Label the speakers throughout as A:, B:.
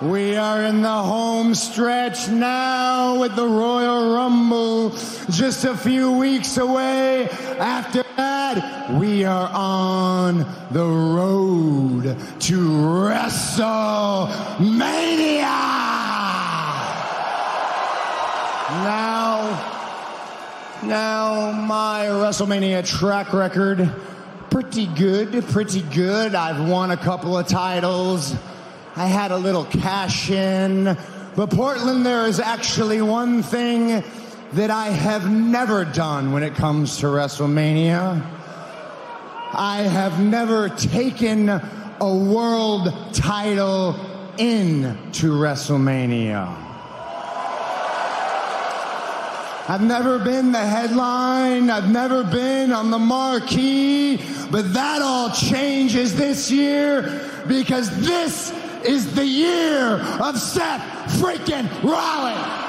A: We are in the home stretch now with the Royal Rumble just a few weeks away. After that, we are on the road to WrestleMania. Now, now my WrestleMania track record, pretty good, pretty good. I've won a couple of titles. I had a little cash in. But Portland, there is actually one thing that I have never done when it comes to WrestleMania. I have never taken a world title into WrestleMania. I've never been the headline. I've never been on the marquee. But that all changes this year because this is the year of Seth freaking Rollins.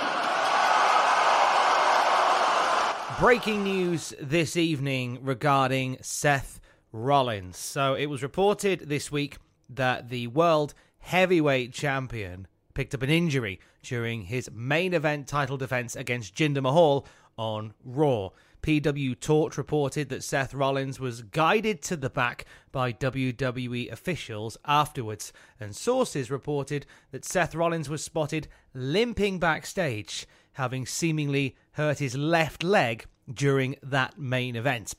B: Breaking news this evening regarding Seth Rollins. So it was reported this week that the world heavyweight champion picked up an injury during his main event title defense against Jinder Mahal on Raw. PW Torch reported that Seth Rollins was guided to the back by WWE officials afterwards, and sources reported that Seth Rollins was spotted limping backstage, having seemingly hurt his left leg during that main event.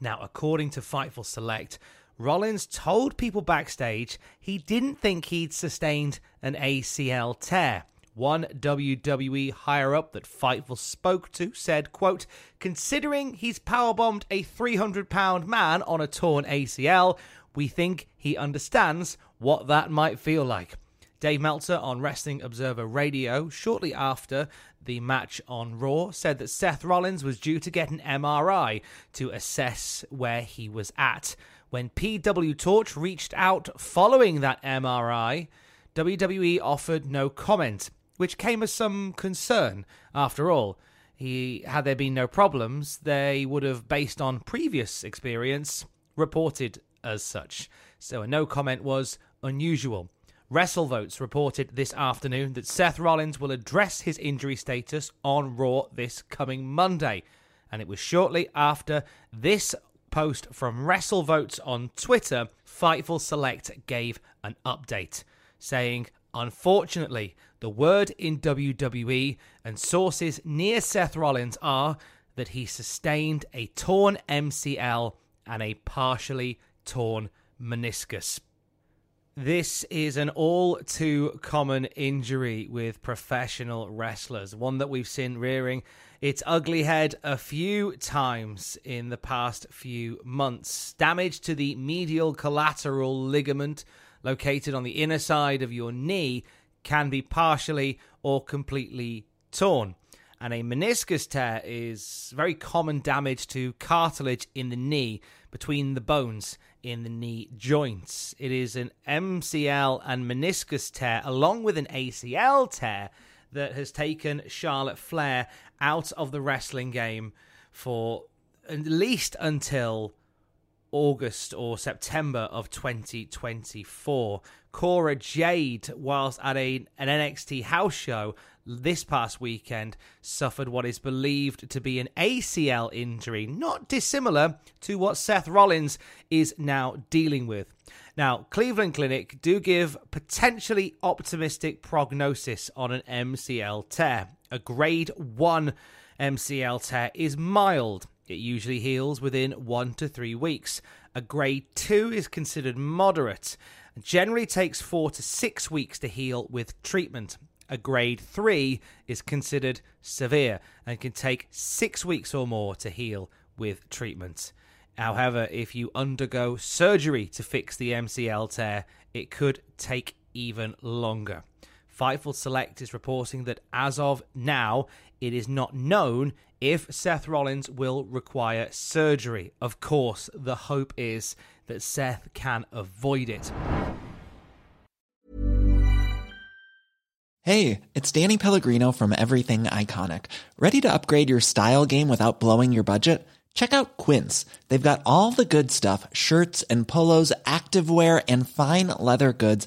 B: Now, according to Fightful Select, Rollins told people backstage he didn't think he'd sustained an ACL tear. One WWE higher up that Fightful spoke to said, quote, considering he's powerbombed a 300 pound man on a torn ACL, we think he understands what that might feel like. Dave Meltzer on Wrestling Observer Radio, shortly after the match on Raw, said that Seth Rollins was due to get an MRI to assess where he was at. When PW Torch reached out following that MRI, WWE offered no comment which came as some concern. After all, he had there been no problems, they would have, based on previous experience, reported as such. So a no comment was unusual. WrestleVotes reported this afternoon that Seth Rollins will address his injury status on Raw this coming Monday. And it was shortly after this post from WrestleVotes on Twitter, Fightful Select gave an update saying, Unfortunately, the word in WWE and sources near Seth Rollins are that he sustained a torn MCL and a partially torn meniscus. This is an all too common injury with professional wrestlers, one that we've seen rearing its ugly head a few times in the past few months. Damage to the medial collateral ligament located on the inner side of your knee can be partially or completely torn. And a meniscus tear is very common damage to cartilage in the knee between the bones in the knee joints. It is an MCL and meniscus tear, along with an ACL tear, that has taken Charlotte Flair out of the wrestling game for at least until August or September of 2024. Cora Jade, whilst at a, an NXT house show this past weekend, suffered what is believed to be an ACL injury, not dissimilar to what Seth Rollins is now dealing with. Now, Cleveland Clinic do give potentially optimistic prognosis on an MCL tear. A grade 1 MCL tear is mild it usually heals within one to three weeks. A grade 2 is considered moderate and generally takes four to six weeks to heal with treatment. A grade 3 is considered severe and can take six weeks or more to heal with treatment. However, if you undergo surgery to fix the MCL tear, it could take even longer. Fightful Select is reporting that as of now, it is not known if Seth Rollins will require surgery. Of course, the hope is that Seth can avoid it.
C: Hey, it's Danny Pellegrino from Everything Iconic. Ready to upgrade your style game without blowing your budget? Check out Quince. They've got all the good stuff shirts and polos, activewear, and fine leather goods,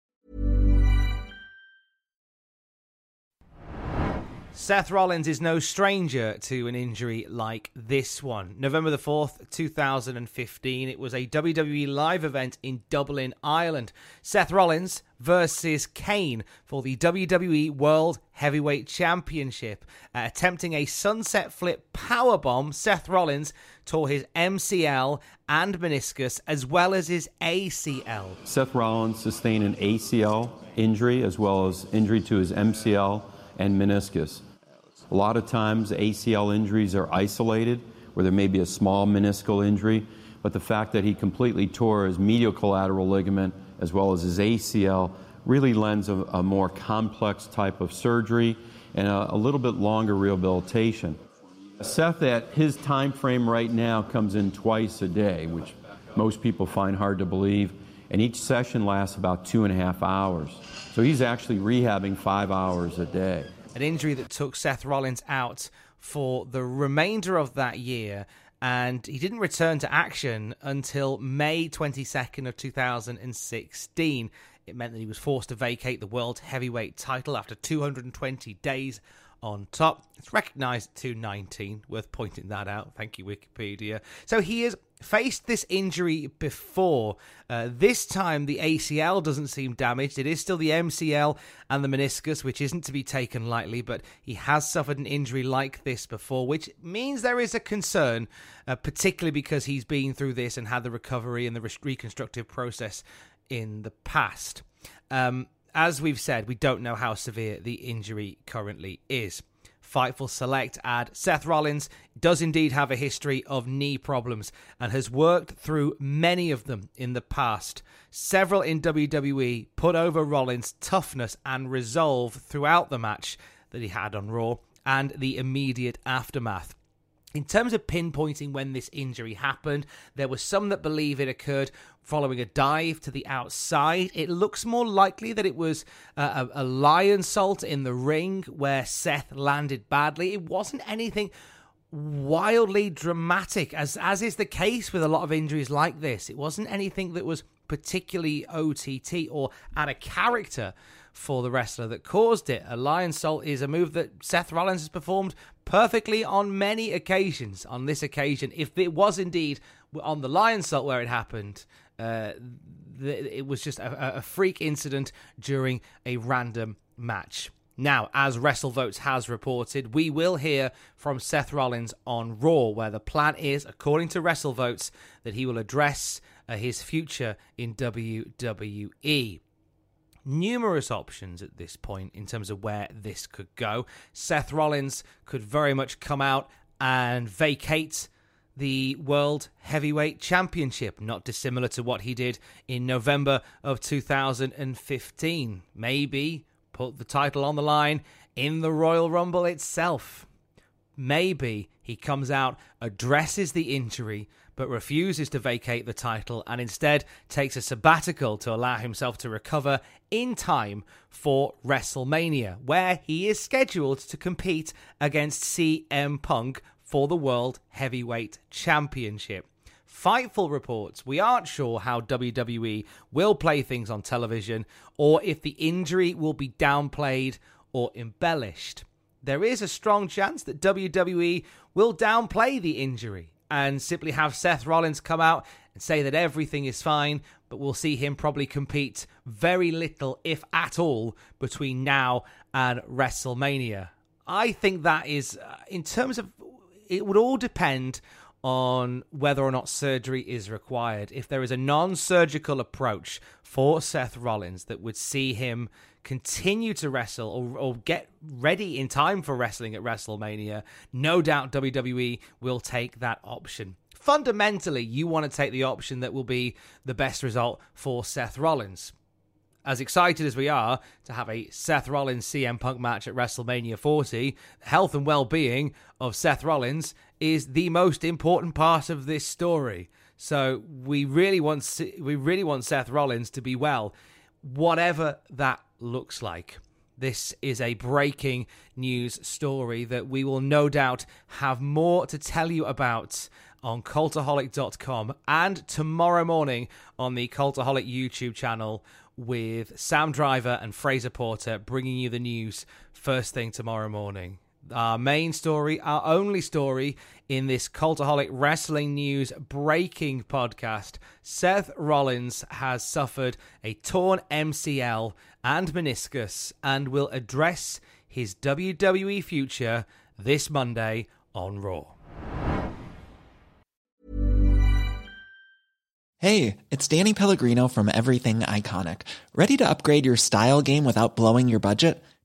B: Seth Rollins is no stranger to an injury like this one. November the 4th, 2015, it was a WWE live event in Dublin, Ireland. Seth Rollins versus Kane for the WWE World Heavyweight Championship. Uh, attempting a sunset flip powerbomb, Seth Rollins tore his MCL and meniscus as well as his ACL.
D: Seth Rollins sustained an ACL injury as well as injury to his MCL and meniscus. A lot of times, ACL injuries are isolated, where there may be a small meniscal injury, but the fact that he completely tore his medial collateral ligament as well as his ACL really lends a, a more complex type of surgery and a, a little bit longer rehabilitation. Seth, at his time frame right now, comes in twice a day, which most people find hard to believe, and each session lasts about two and a half hours. So he's actually rehabbing five hours a day
B: an injury that took Seth Rollins out for the remainder of that year and he didn't return to action until May 22nd of 2016. It meant that he was forced to vacate the world heavyweight title after 220 days on top. It's recognized 219, worth pointing that out. Thank you, Wikipedia. So he has faced this injury before. Uh, this time, the ACL doesn't seem damaged. It is still the MCL and the meniscus, which isn't to be taken lightly, but he has suffered an injury like this before, which means there is a concern, uh, particularly because he's been through this and had the recovery and the reconstructive process in the past. Um, as we've said, we don't know how severe the injury currently is. Fightful Select add Seth Rollins does indeed have a history of knee problems and has worked through many of them in the past. Several in WWE put over Rollins' toughness and resolve throughout the match that he had on Raw and the immediate aftermath. In terms of pinpointing when this injury happened, there were some that believe it occurred following a dive to the outside. It looks more likely that it was uh, a, a lionsault in the ring where Seth landed badly. It wasn't anything wildly dramatic, as as is the case with a lot of injuries like this. It wasn't anything that was particularly OTT or out of character for the wrestler that caused it. A Lionsault is a move that Seth Rollins has performed perfectly on many occasions. On this occasion, if it was indeed on the Lionsault where it happened, uh, it was just a, a freak incident during a random match. Now, as WrestleVotes has reported, we will hear from Seth Rollins on Raw, where the plan is, according to WrestleVotes, that he will address uh, his future in WWE. Numerous options at this point in terms of where this could go. Seth Rollins could very much come out and vacate the World Heavyweight Championship, not dissimilar to what he did in November of 2015. Maybe put the title on the line in the Royal Rumble itself. Maybe he comes out, addresses the injury, but refuses to vacate the title and instead takes a sabbatical to allow himself to recover in time for WrestleMania, where he is scheduled to compete against CM Punk for the World Heavyweight Championship. Fightful reports we aren't sure how WWE will play things on television or if the injury will be downplayed or embellished. There is a strong chance that WWE will downplay the injury and simply have Seth Rollins come out and say that everything is fine, but we'll see him probably compete very little, if at all, between now and WrestleMania. I think that is, uh, in terms of it would all depend on whether or not surgery is required. If there is a non surgical approach for Seth Rollins that would see him continue to wrestle or, or, get ready in time for wrestling at WrestleMania, no doubt WWE will take that option. Fundamentally, you want to take the option that will be the best result for Seth Rollins as excited as we are to have a Seth Rollins CM Punk match at WrestleMania 40, health and well-being of Seth Rollins is the most important part of this story. So we really want we really want Seth Rollins to be well, whatever that looks like. This is a breaking news story that we will no doubt have more to tell you about on cultaholic.com and tomorrow morning on the Cultaholic YouTube channel with Sam Driver and Fraser Porter bringing you the news first thing tomorrow morning. Our main story, our only story in this Cultaholic Wrestling News breaking podcast Seth Rollins has suffered a torn MCL and meniscus and will address his WWE future this Monday on Raw.
C: Hey, it's Danny Pellegrino from Everything Iconic. Ready to upgrade your style game without blowing your budget?